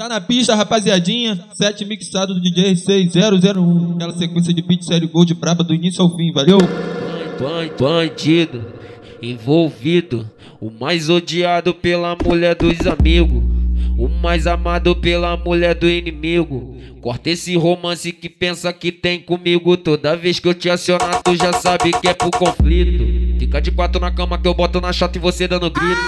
Tá na pista, rapaziadinha. Set mixado do DJ 6001. Aquela sequência de beat série Gold braba do início ao fim, valeu? Bandido, envolvido, o mais odiado pela mulher dos amigos, o mais amado pela mulher do inimigo. Corta esse romance que pensa que tem comigo. Toda vez que eu te acionar, tu já sabe que é pro conflito. Fica de quatro na cama que eu boto na chata e você dando grito.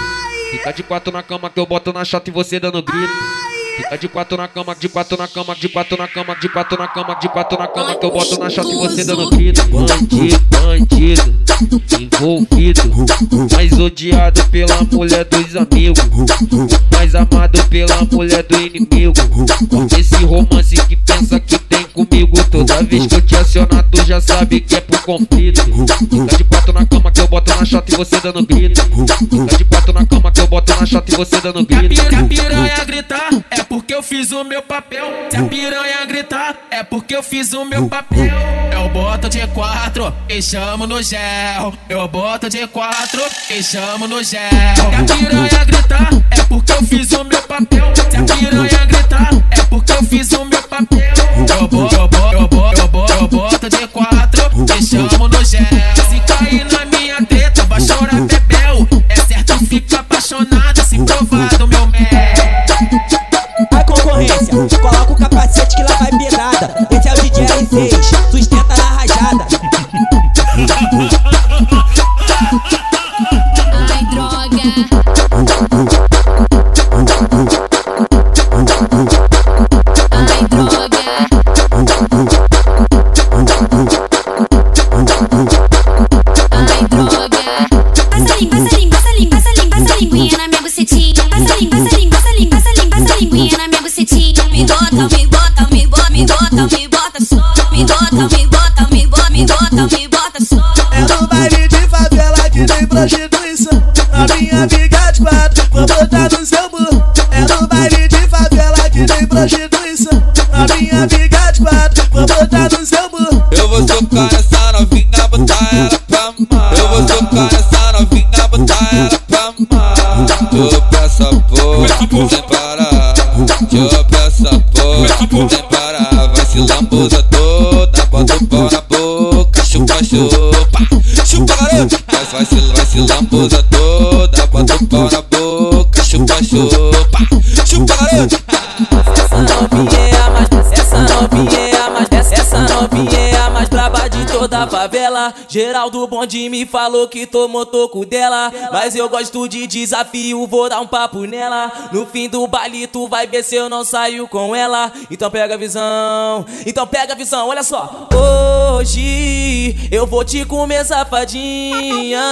Fica de quatro na cama que eu boto na chata e você dando grito. Fica de quatro na cama, de quatro na cama, de quatro na cama, de quatro na cama, de quatro na cama, que eu boto na chata e você dando grito. Bandido, bandido, envolvido, mais odiado pela mulher dos amigos, mais amado pela mulher do inimigo. Esse romance que pensa que tem comigo, toda vez que eu te acionar, tu já sabe que é pro conflito. Fica de quatro na cama que eu boto na chata e você dando grito. Fica de quatro na cama que eu boto na chata e você dando grito. Gritar, é porque eu fiz o meu papel. Se a piranha gritar, é porque eu fiz o meu papel. Eu boto de quatro e chamo no gel. Eu boto de quatro e chamo no gel. Se a piranha gritar, é porque eu fiz o meu papel. Se a piranha gritar, é porque eu fiz o meu papel. Eu boto, eu boto, eu boto, eu boto, eu boto de quatro e chamo no gel. Se cair na minha treta, vai chorar bebel. É certo, fica apaixonada se provar do meu mel. Concorrência, coloca o capacete que lá vai pedrada. Esse é o DJ R6, sustenta na rajada. Ai, droga. Porra, sem parar. Vai se lambuza toda, bota o pau na boca, chupa, chupa. Chupa, garoto. Vai, se, vai se lambuza toda, bota o pau na boca, chupa, chupa. Chupa, garoto. Essa novinha é a mais, essa novinha é a mais, essa, novinha é a braba de toda a favela. Geraldo Bonde me falou que tomou toco dela, mas eu gosto de desafio, vou dar um papo nela. No fim do baile tu vai ver se eu não saio com ela. Então pega a visão, então pega a visão, olha só. Hoje eu vou te comer safadinha,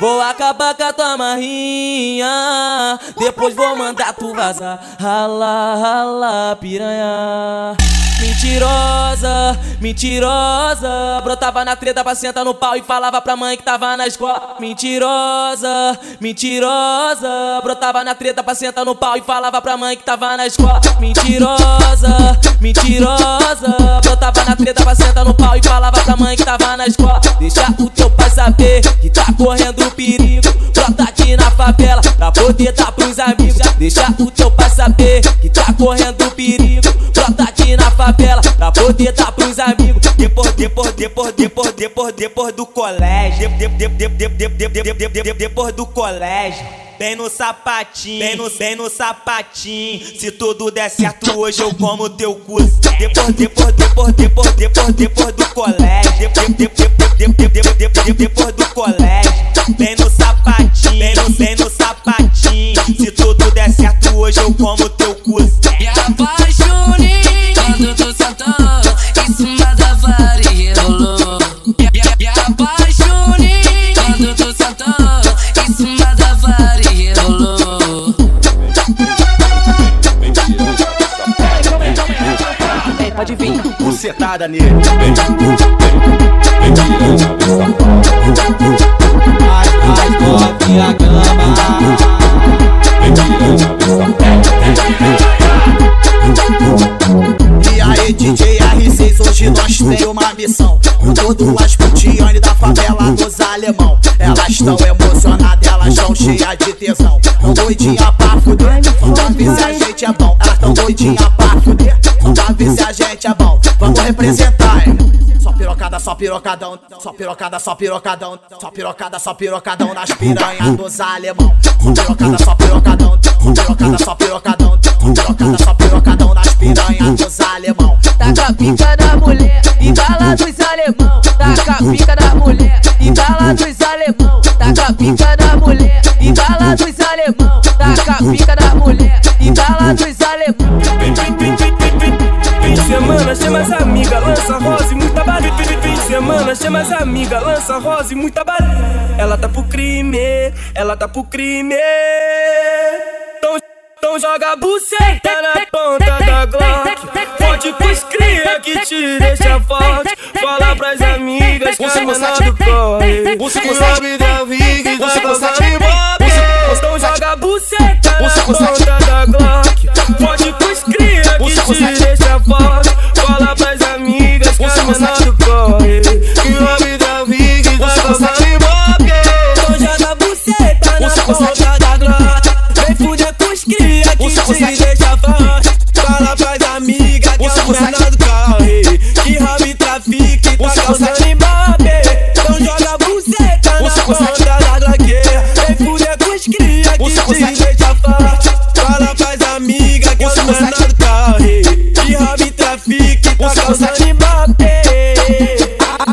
vou acabar com a tua marrinha, depois vou mandar tu vazar. Rala, rala, piranha. Mentirosa, mentirosa. Brotava na treta pra sentar no pau e falava pra mãe que tava na escola. Mentirosa, mentirosa. Brotava na treta pra sentar no pau e falava pra mãe que tava na escola. Mentirosa, mentirosa. Brotava na treta pra sentar no pau e falava pra mãe que tava na escola. Deixa o teu pai saber que tá correndo perigo. Brota aqui na favela pra poder dar pros amigos. Deixa o teu pai saber que tá correndo poder dar pros amigos. Depois, depois, depois, depois, depois, depois do colégio. Depois do colégio. Bem no sapatinho, bem no, bem no sapatinho. Se tudo der certo hoje eu como teu cu. Depois, depois, depois, depois, depois, depois do colégio. Depois do colégio. Bem no sapatinho, bem no, bem no sapatinho. Se tudo der certo hoje eu como teu cu. Pode vir. Bucetada nele. Mais, mais novinha cama. E aí, DJ R6, hoje nós tem uma missão. Com todas as putiane da favela dos alemão. Elas estão emocionadas, elas paixão, cheia de tesão. Tão doidinha pra fuder, vamos ver se a gente é bom. Elas tão doidinha pra fuder, ver se a gente é bom. Vamos representar, hein? Só pirocada, só pirocadão, só pirocada, só pirocadão, só pirocada, só pirocadão nas piranhas dos alemão. Só pirocada, só pirocadão, pirocada, só pirocadão, pirocada, só pirocadão nas piranhas dos alemão. Taca pica da mulher, embala dos alemão. Taca pica da mulher, embala dos alemão. Taca pica da mulher, embala dos alemão. Taca a pica da mulher, embala dos alemão. Fim de semana, chama as amigas, lança rosa e muita bala. Fim de semana, chama as amigas, lança rosa e muita bala. Ela tá pro crime, ela tá pro crime. Então, então joga a buceta na ponta da Glock. Pode pros cria que te deixa forte. Fala pras amigas que a menor corre. Que o vida vive, tá causando ibope. Então joga a buceta na ponta da Glock. Pode pros cria que te deixa forte. Fala pras amigas que a menor corre. Que o vida vive, tá causando ibope. Então joga a buceta na ponta da Glock. Vem fuder com os cria que te deixa forte. Fala pras amigas que a menor corre. Que hobby trafique, tá causando ibope. Então joga a buceta na ponta te deixa forte. Fala pras amigas que a menor corre. Que hobby trafique, tá causando ibope.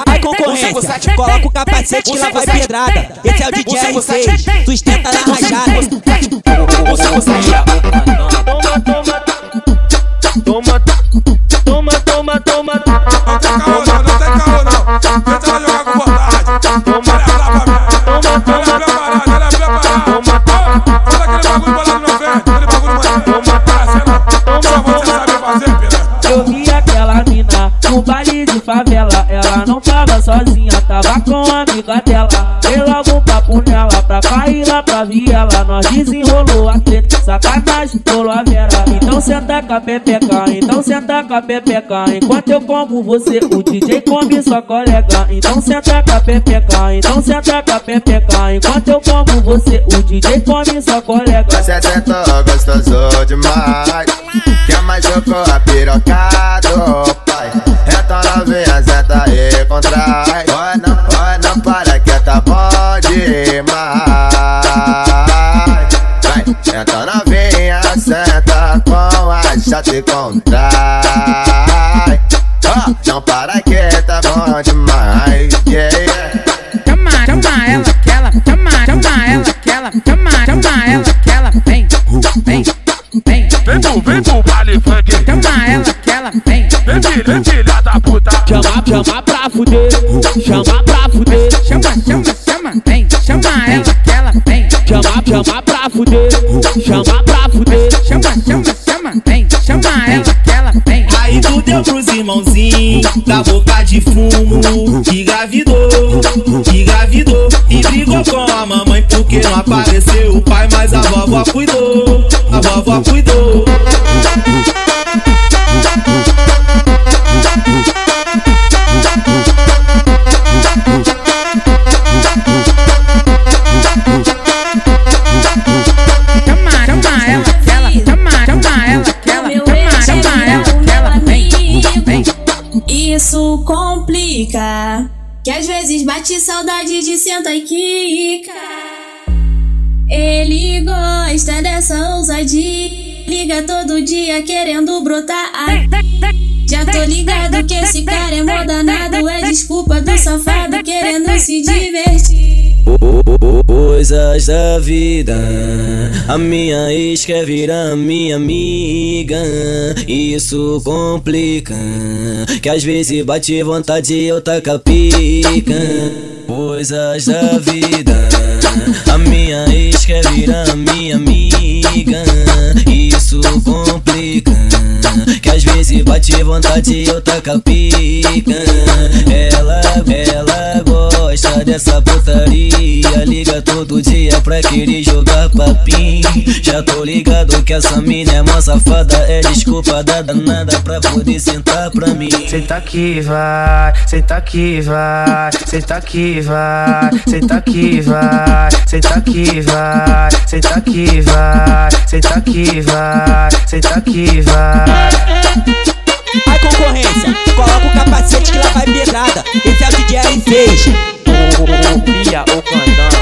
Ai concorrência, coloca o capacete que lá vai pedrada. Esse é o DJ R6, sustenta na rajada. Toma, toma, toma, toma, Não tem caô não, não tem caô não. Tenta ela jogar com vontade. Baile de favela. Ela não tava sozinha, tava com a amiga dela. Dei logo um papo nela pra cair lá pra viela. Nós desenrolou a treta, sacanagem, rolou a vera. Então senta com a pepeca, então senta com a pepeca. Enquanto eu como você, o DJ come sua colega. Então senta com a pepeca, então senta com a pepeca. Enquanto eu como você, o DJ come sua colega. Você sentou gostoso demais Quer mais jogou a pirocado, novinha, senta aí, contrai oi, não para que tá bom demais Vai, então novinha, senta com a chata e contrai Ó, Não para que tá bom demais yeah, yeah. Chama, chama ela que ela, chama, chama ela que ela, chama, chama ela que ela, vem, vem, vem. Vem pro, vem pro baile funk. Chama ela que ela, vem. Vem filha, Chama, chama pra fuder, chama pra fuder. Chama, chama, chama, vem. Chama ela que ela, vem. Chama, chama pra fuder, chama pra fuder. Chama, chama, chama, vem. Chama ela que ela, vem. Aí tu deu pros irmãozinhos da boca de fumo que engravidou, que engravidou e brigou com a mamãe porque não apareceu o pai, mas a vovó cuidou, a vovó cuidou. Vezes bate saudade de senta e quica. Ele gosta dessa ousadia. Liga todo dia querendo brotar. Já tô ligado que esse cara é mó danado. É desculpa do safado querendo se divertir. Coisas da vida, a minha ex quer virar minha amiga. Isso complica, que às vezes bate vontade e eu taca pica. Coisas da vida, a minha ex quer virar minha amiga. Isso complica, que às vezes bate vontade e eu taca pica. Ela, ela gosta dessa putaria. Liga todo dia pra querer jogar papinho. Já tô ligado que essa mina é mó safada. É desculpa da danada pra poder sentar pra mim. Senta aqui, vai, senta aqui, vai, senta aqui, vai, senta aqui, vai, senta aqui, vai, senta aqui, vai, senta aqui, vai, senta aqui, vai. Ai concorrência, coloca o capacete que lá vai pedrada. Esse é o DJ R6. Pia ou candão.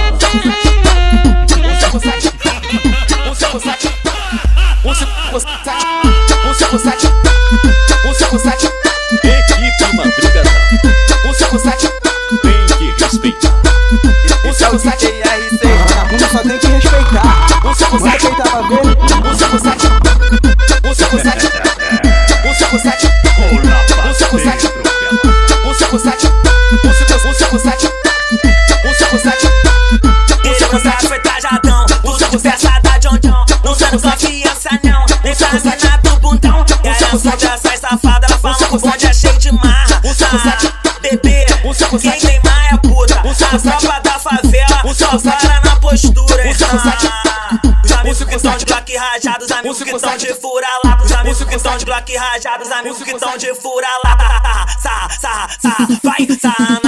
Ah, Os amigos que estão de Glock rajado, os amigos que estão de fura lá. Os amigos que estão de Glock rajado, os amigos que estão de fura lá. Sarra, sarra, sarra, vai, sarra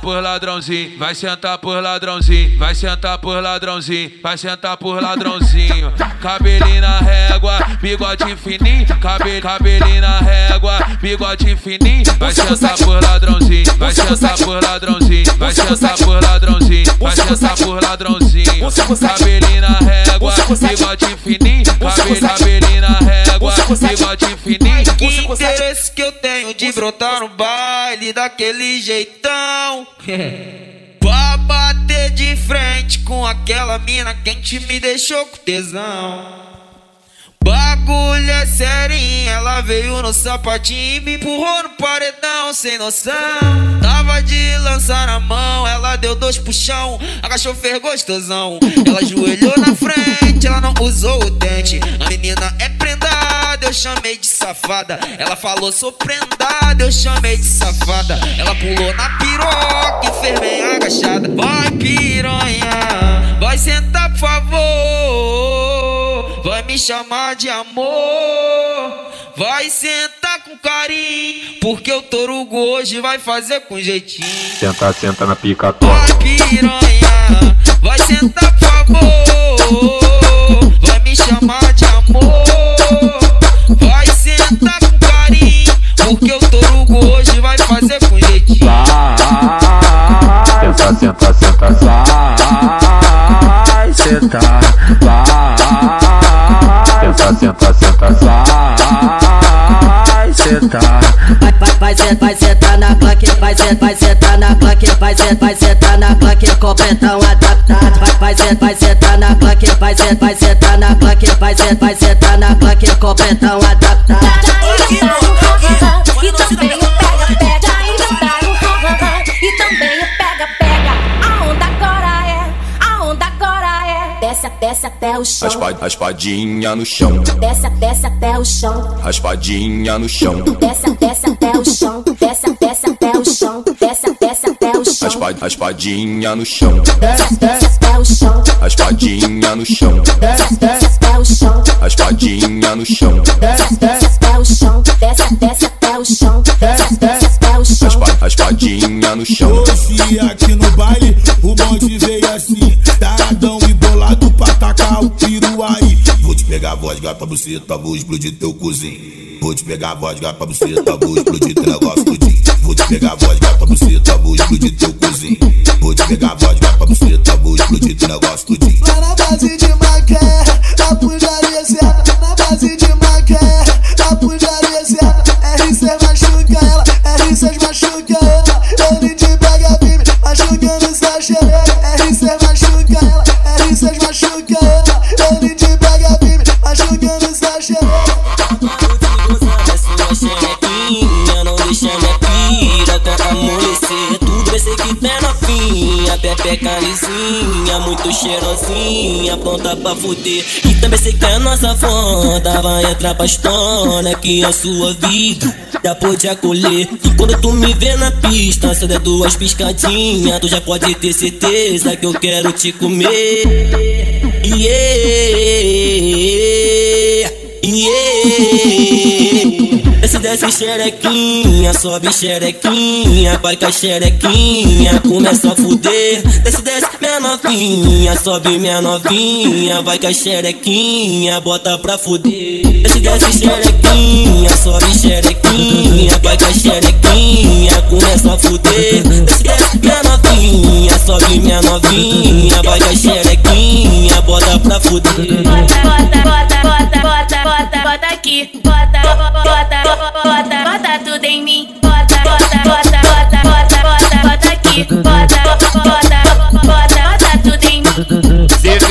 por ladrãozinho, vai sentar por ladrãozinho, vai sentar por ladrãozinho, vai sentar por ladrãozinho. Cabelinho na régua, bigode fininho, cabe, cabelinho na régua, bigode fininho. Vai sentar por ladrãozinho, vai sentar por ladrãozinho, vai sentar por ladrãozinho, vai sentar por ladrãozinho. Cabelinho na régua, bigode fininho, cabe, cabelinho na régua, bigode fininho. Que interesse que eu tenho de brotar no baile daquele jeitão. Pra bater de frente com aquela mina quente me deixou com tesão. Bagulho é serinho, ela veio no sapatinho e me empurrou no paredão sem noção. Tava de lançar na mão, ela deu dois puxão, agachou, fez gostosão. Ela ajoelhou na frente, ela não usou o dente. A menina é prendada, eu chamei de safada. Ela falou, sou prendada, eu chamei de safada. Ela pulou na piroca e fez bem agachada. Vai piranha, vai sentar por favor. Vai me chamar de amor. Vai sentar com carinho. Porque o torugo hoje vai fazer com jeitinho. Senta, senta na pica Vai piranha, vai sentar por favor. Vai me chamar de amor. Vai sentar com carinho. Porque o torugo hoje vai fazer com jeitinho. Senta, senta, senta, Vai sentar. Senta, senta, vai sentar. Vai, vai, vai, vai sentar na claque, vai sentar, vai sentar na claque, vai sentar, vai sentar na claque, completão adaptado. Vai, vai, sentar, vai sentar na claque, vai sentar, vai sentar na claque, vai sentar, vai sentar na claque, completão adaptado. O chão. Raspa, raspadinha no chão, Desce, desce até o chão. raspadinha no chão, Desce, desce até o chão. Desce, desce até o chão. Desce, desce até o chão. raspa, raspadinha no chão, Desce, desce até o chão. raspadinha no chão, Desce, desce até o chão. raspadinha no chão, Desce, desce até o chão. Desce, desce até o chão. Desce, desce até o chão. raspa, raspadinha no chão. Hoje aqui no baile, o bonde veio assim, taradão bolado pra tacar o piru aí. Vou te pegar vodka pra buceta, vou explodir teu cozinho. Vou te pegar vodka pra buceta, vou explodir teu negócio tudinho. Vou te pegar vodka pra buceta, vou explodir teu cozinho. Vou te pegar vodka pra buceta, vou explodir teu negócio tudinho. Lá na base de maqué, a putaria tá novinha, pepeca lisinha, muito cheirosinha, pronta pra fuder. E também sei que é nossa fonda, vai entrar história que a sua vida já pode acolher. E quando tu me vê na pista, só der duas piscadinhas, tu já pode ter certeza que eu quero te comer. Yeah, yeah. Desce, xerequinha, sobe xerequinha, vai com a xerequinha, começa a fuder. Desce, desce minha novinha, sobe minha novinha, vai com a xerequinha, bota pra fuder. Desce, desce xerequinha, sobe xerequinha, vai com a xerequinha, começa a fuder. Desce, desce minha novinha, sobe minha novinha, vai com a xerequinha, bota pra fuder. Bota, bota, bota, bota, bota, bota, bota aqui. Bota, bota, bota, bota, bota tudo em mim. Bota, bota, bota, bota, bota, bota, bota aqui. Bota,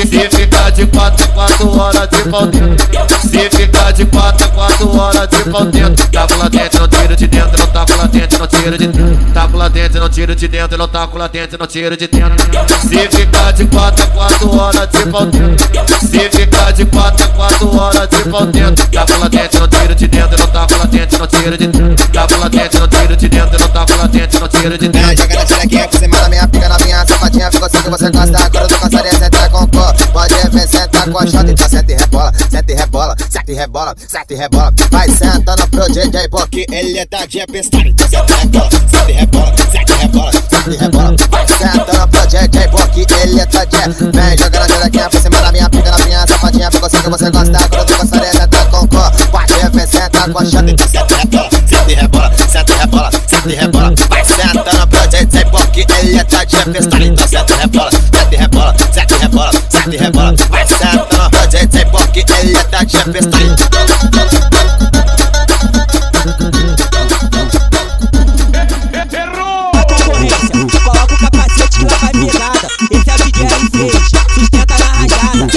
Se, fi- se ficar de quatro, quatro horas de pau dentro. Se ficar de quatro, quatro horas de pau dentro. Lá dentro, não tiro de dentro, não taco lá dentro, não tiro de dentro. Taco lá dentro, não tiro de dentro, não taco lá dentro, não tiro de dentro. Se ficar de quatro, quatro horas de pau dentro. Se ficar de quatro, quatro horas de pau dentro. Taco lá dentro, não tiro de dentro, não taco lá dentro, não tiro de dentro. Taco lá dentro, não tiro de dentro, não taco lá dentro, não tiro de dentro. Joga na por cima da minha pica novinha Safadinha, ficou assim que você gosta Agora eu tô senta Pode ver, senta com a chota Então senta e rebola, senta e rebola Senta e rebola, senta e rebola Vai sentando pro DJ porque ele tá de pistola Então senta e rebola, senta e rebola Senta e rebola, senta e rebola Vai sentando pro DJ porque ele tá de Vem joga na xerequinha por cima da minha pica novinha Safadinha, ficou assim que você gosta eu tô cansaria, senta com cor Pode ver, senta com a chota Então senta e rebola, senta e rebola Senta e rebola, senta e rebola Vai sentando pro DJ porque ele tá de pistola Então senta e rebola, senta e rebola Senta e rebola, senta e rebola Vai sentando porque A. Esse é o DJ R6, sustenta na rajada.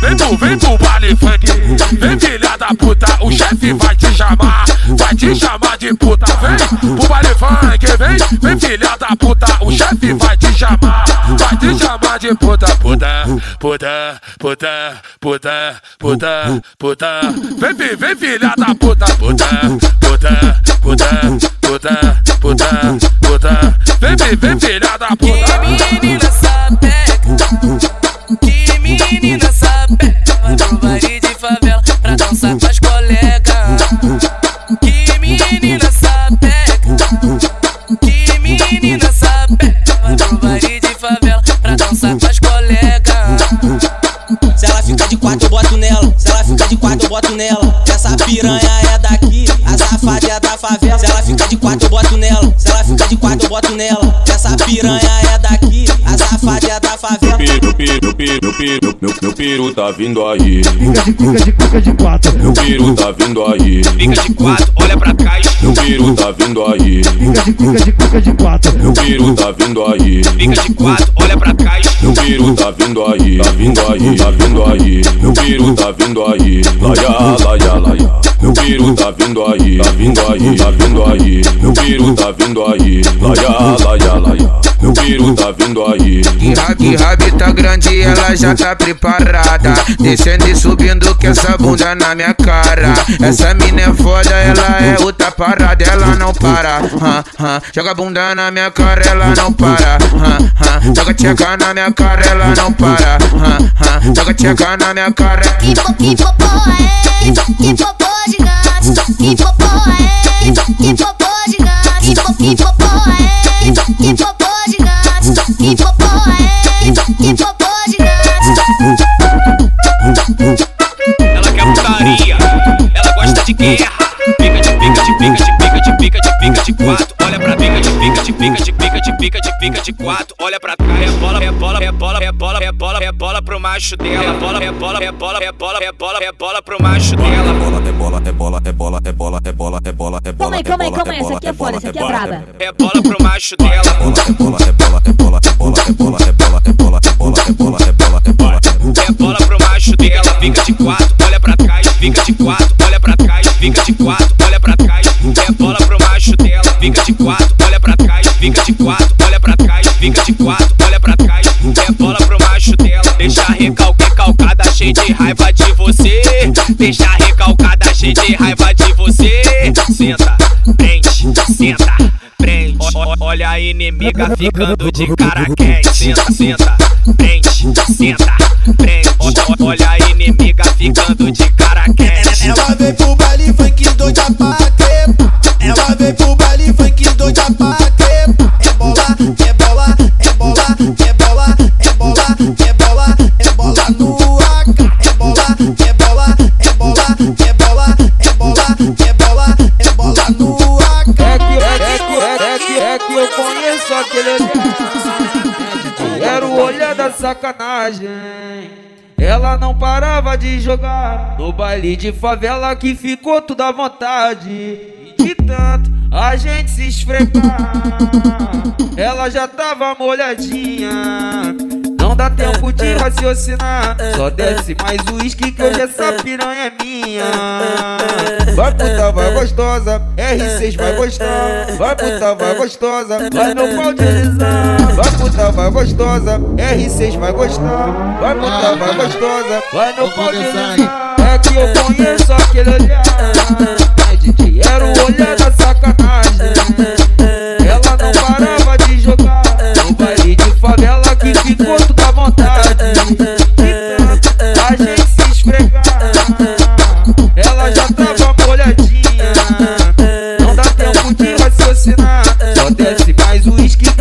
Vem pro, vem pro baile funk, vem filha da puta, o chefe vai te chamar, vai te chamar de puta. Vem pro baile funk, vem, vem filha da puta, o chefe vai te chamar, vai te chamar de puta, puta, puta, puta, puta, puta, puta. Vem, vem filha da puta, puta, puta, puta, puta, puta, puta. Vem, vem filha da puta. Boto nela. Essa piranha é daqui, a safada é da favela. Se ela fica de quatro, boto nela. Se ela fica de quatro, boto nela. Essa piranha é daqui, a safada é da favela. Meu peru, meu peru, meu peru, meu, meu peru tá vindo aí. Fica de, fica de, fica de quatro. Meu peru tá vindo aí. Fica de quatro, olha pra trás. Meu peru tá vindo aí. Fica de, fica de, fica de quatro. Meu peru tá vindo aí. Fica de quatro, olha pra trás. Meu peru tá vindo aí. Tá vindo aí, tá vindo aí. Meu peru tá vindo aí. Laia, laia, laia. Meu peru tá vindo aí. Tá vindo aí, tá vindo aí. Meu peru tá vindo aí. Laia, laia, laia. Meu peru tá vindo aí. Que rabi, tá grande, ela já tá preparada. Descendo e subindo com essa bunda na minha cara. Essa mina é foda, ela é outra parada, ela não para. hã. Joga a bunda na minha cara, ela não para. Joga tcheca na minha cara, ela não para. Joga tcheca na minha cara. Que é? Que gigante? Que popô é? Que popô guerra. Pica de pica de pica de pica de pica de pica de quatro. Olha pra pica de pica de pica de pica de pica de pica de quatro. Olha pra trás, é bola, é bola, é bola, é bola, é bola, é bola pro macho dela. É bola, é bola, é bola, é bola, é bola, é bola pro macho dela. bola, é bola, é bola, é bola, é bola, é bola, é bola, é bola. Calma aí, calma aí, calma aí. Essa aqui é foda, essa aqui é braba. É bola pro macho dela. É bola pro macho dela. Fica de quatro, olha pra trás. Fica de quatro, olha pra trás. Fica de quatro, pra trás, rebola pro macho dela. Fica de quatro, olha pra trás, fica de quatro, olha pra trás, fica de quatro, olha pra trás, rebola pro macho dela. Deixa recalque, calcada, cheio de raiva de você. Deixa recalcada, cheio de raiva de você. Senta, prende, senta, Olha a inimiga ficando de cara quente. Senta, senta, prende, senta, prende. Olha a inimiga ficando de cara quente. Ela vem pro baile funk doida pra trepa. Ela vem pro baile funk doida pra trepa. É bola, é bola, é bola, é bola, é bola, é bola, é bola no AK. É bola, é bola, é bola, é bola, é bola, é bola, que, eu conheço aquele olhar. Era o olhar da sacanagem. Ela não parava de jogar no baile de favela que ficou tudo à vontade. E de tanto a gente se esfregar, ela já tava molhadinha. Não dá tempo de raciocinar, só desce mais uísque que hoje essa piranha é minha. Vai puta, vai gostosa, R6 vai gostar. Vai puta, vai gostosa, vai no pau de alisar. Vai puta, vai gostosa, R6 vai gostar. Vai puta, vai gostosa, vai no pau de alisar. É que eu conheço aquele olhar. É DJ, era o olhar da sacanagem. Ela não parava de jogar no baile de favela que ficou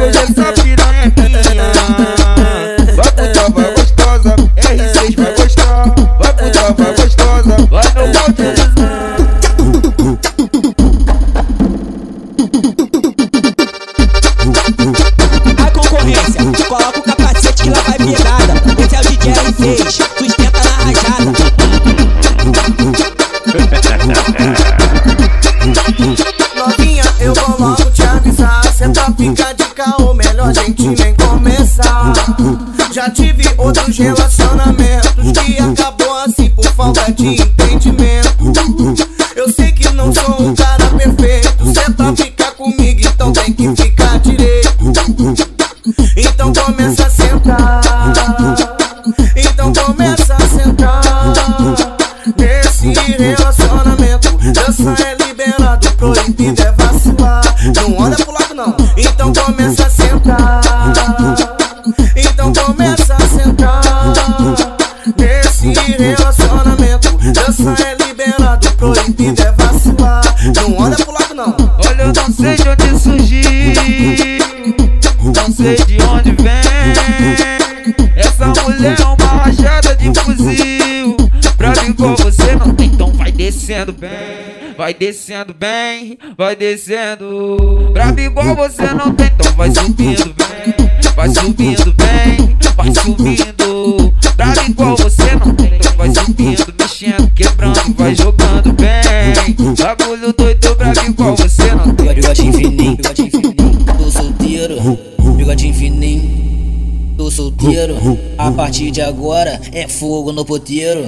hoje essa piranha é minha. Vai puta, vai gostosa, R6 vai gostar. Vai puta, vai gostosa, vai no alisar. A concorrência, coloca o capacete que lá vai pedrada. Esse é o DJ R6, relacionamentos que acabou assim por falta de entendimento. Sei de onde surgiu, não sei de onde vem. Essa mulher é uma rajada de fuzil. Pra mim, igual você não tem, então vai descendo bem, vai descendo bem, vai descendo. Pra mim, igual você não tem, então vai subindo bem, vai subindo bem, vai subindo. Pra mim, igual você não tem, então vai subindo, mexendo, quebrando, vai jogando bem. Bagulho doido pra mim, igual você não tem. Bigodinho fininho, tô solteiro, bigodinho fininho. Tô solteiro, a partir de agora é fogo no poteiro.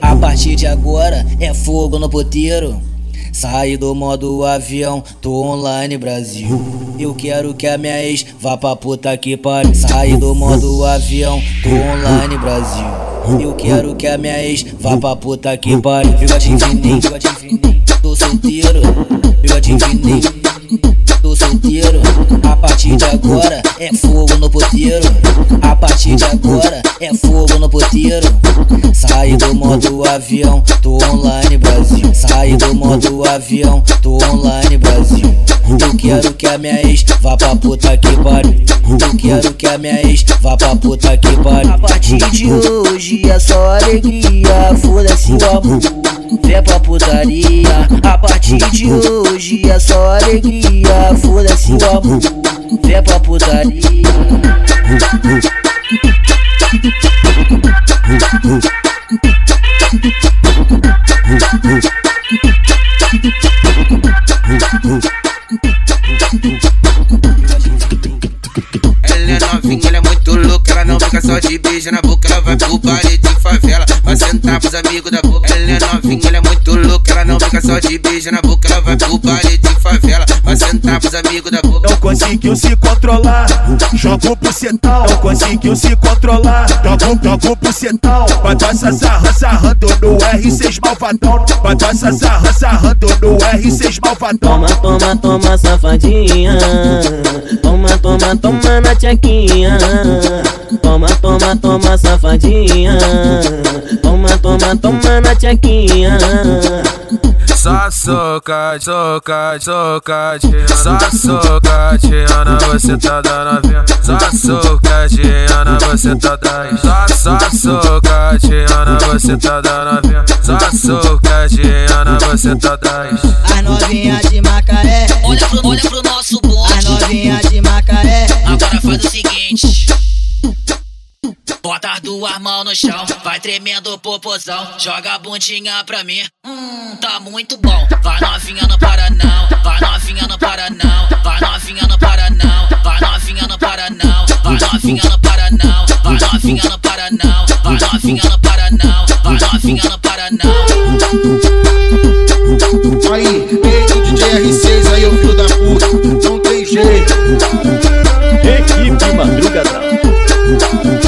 A partir de agora é fogo no poteiro. Saí do modo avião, tô online Brasil. Eu quero que a minha ex vá pra puta que pariu. Saí do modo avião, tô online Brasil. Eu quero que a minha ex vá pra puta que pariu. Bigodinho fininho, bigodinho fininho, tô solteiro, bigodinho fininho. Tô solteiro, partir de agora é fogo no poteiro. A partir de agora é fogo no poteiro. Saí do modo avião, tô online Brasil. Saí do modo avião, tô online Brasil. Eu quero que a minha ex vá pra puta que pariu. Eu quero que a minha ex vá pra puta que pariu. A partir de hoje é só alegria, foda-se o amor. Vem pra putaria, a partir de hoje é só alegria, foda-se o amor. Vem pra putaria. Ela é novinha, ela é muito louca, ela não fica só de beijo na boca, ela vai pro favela. Sentar pros amigos da boca. Ela é novinha, ela é muito louca. Ela não fica só de beijo na boca, ela vai pro baile de favela. Vai sentar pros amigos da boca. Não conseguiu se controlar, joga pro setão. Não conseguiu se controlar, joga, joga pro setão. Vai dança sarra, sarrando no R6 malvadão. Vai dança sarra, sarrando no R6 malvadão. Toma, toma, toma, safadinha. Toma, toma, toma na tchequinha. Toma, toma, toma, safadinha. Toma, toma, toma na tchequinha. Só soca, soca, soca, só soca, Tiana, você tá dando novinha. Só soca, Tiana, você tá dando. Só, só soca, Tiana, você tá dando novinha. Só soca, Tiana, você tá dando. As novinhas de Macaé, Olha pro, olha pro nosso bonde. as novinhas de Macaé. Agora faz o seguinte. Duas mãos no chão, vai tremendo o popozão. Joga a bundinha pra mim, hum, tá muito bom. Vai novinha no para não, vai novinha no para não, vai novinha no para não, vai novinha no para não, vai novinha no para não, vai novinha no para não, vai novinha no para não, vai novinha no para não. Aí, o DJ R6 aí, ô filho da puta, não tem jeito. Equipe Madrugadão.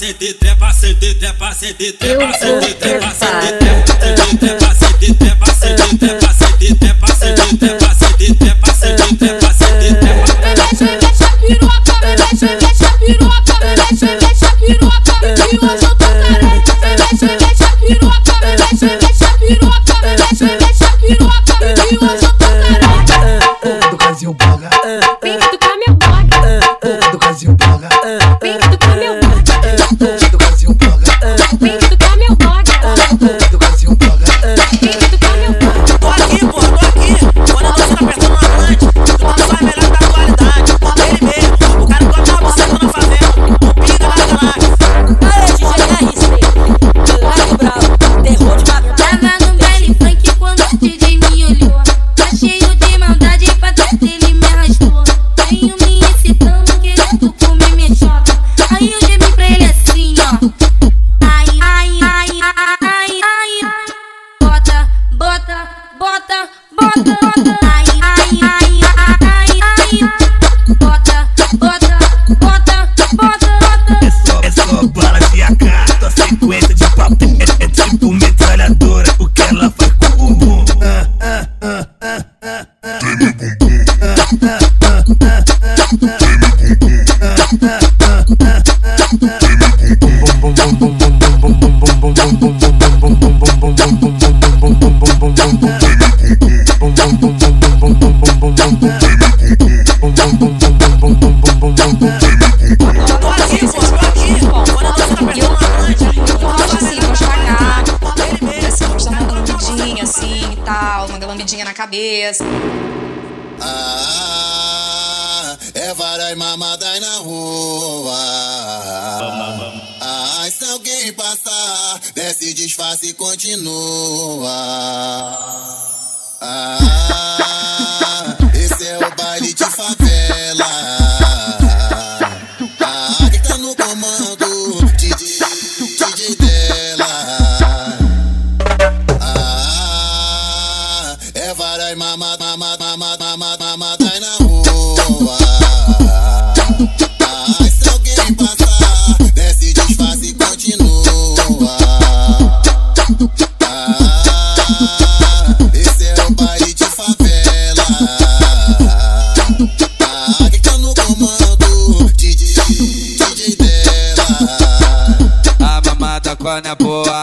CD, trepa, CD, trepa, CD, trepa, CD, trepa, CD, trepa, CD, trepa, CD, trepa, CD, trepa, cabeça. Ah, é varas mamadas na rua. Ah, se alguém passar, desce, disfarce e continua. Ah, esse é o baile de favela.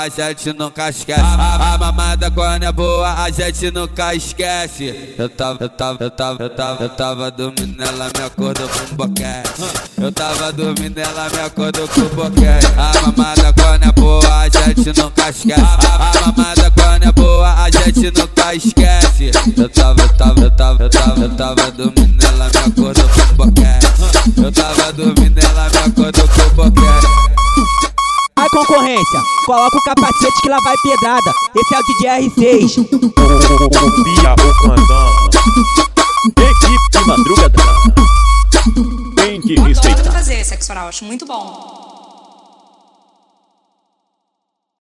A gente nunca esquece. A, a mamada quando é boa, a gente nunca esquece. Eu tava, eu tava, eu tava, eu tava, eu tava dormindo, ela me acordou com boquete. Eu tava dormindo, ela me acordou com boquete. A mamada quando é boa, a gente nunca esquece. A, a mamada quando é boa, a gente nunca esquece. Eu tava, eu tava, eu tava, eu tava, eu tava dormindo, ela me acordou com boquete. Eu tava dormindo, ela me acordou com boquete. Ai concorrência, coloca o capacete que lá vai pedrada. Esse é o DJ R6. Bia o Candão. Equipe Madrugadão. Tem que Adoro respeitar. fazer sexo oral, acho muito bom.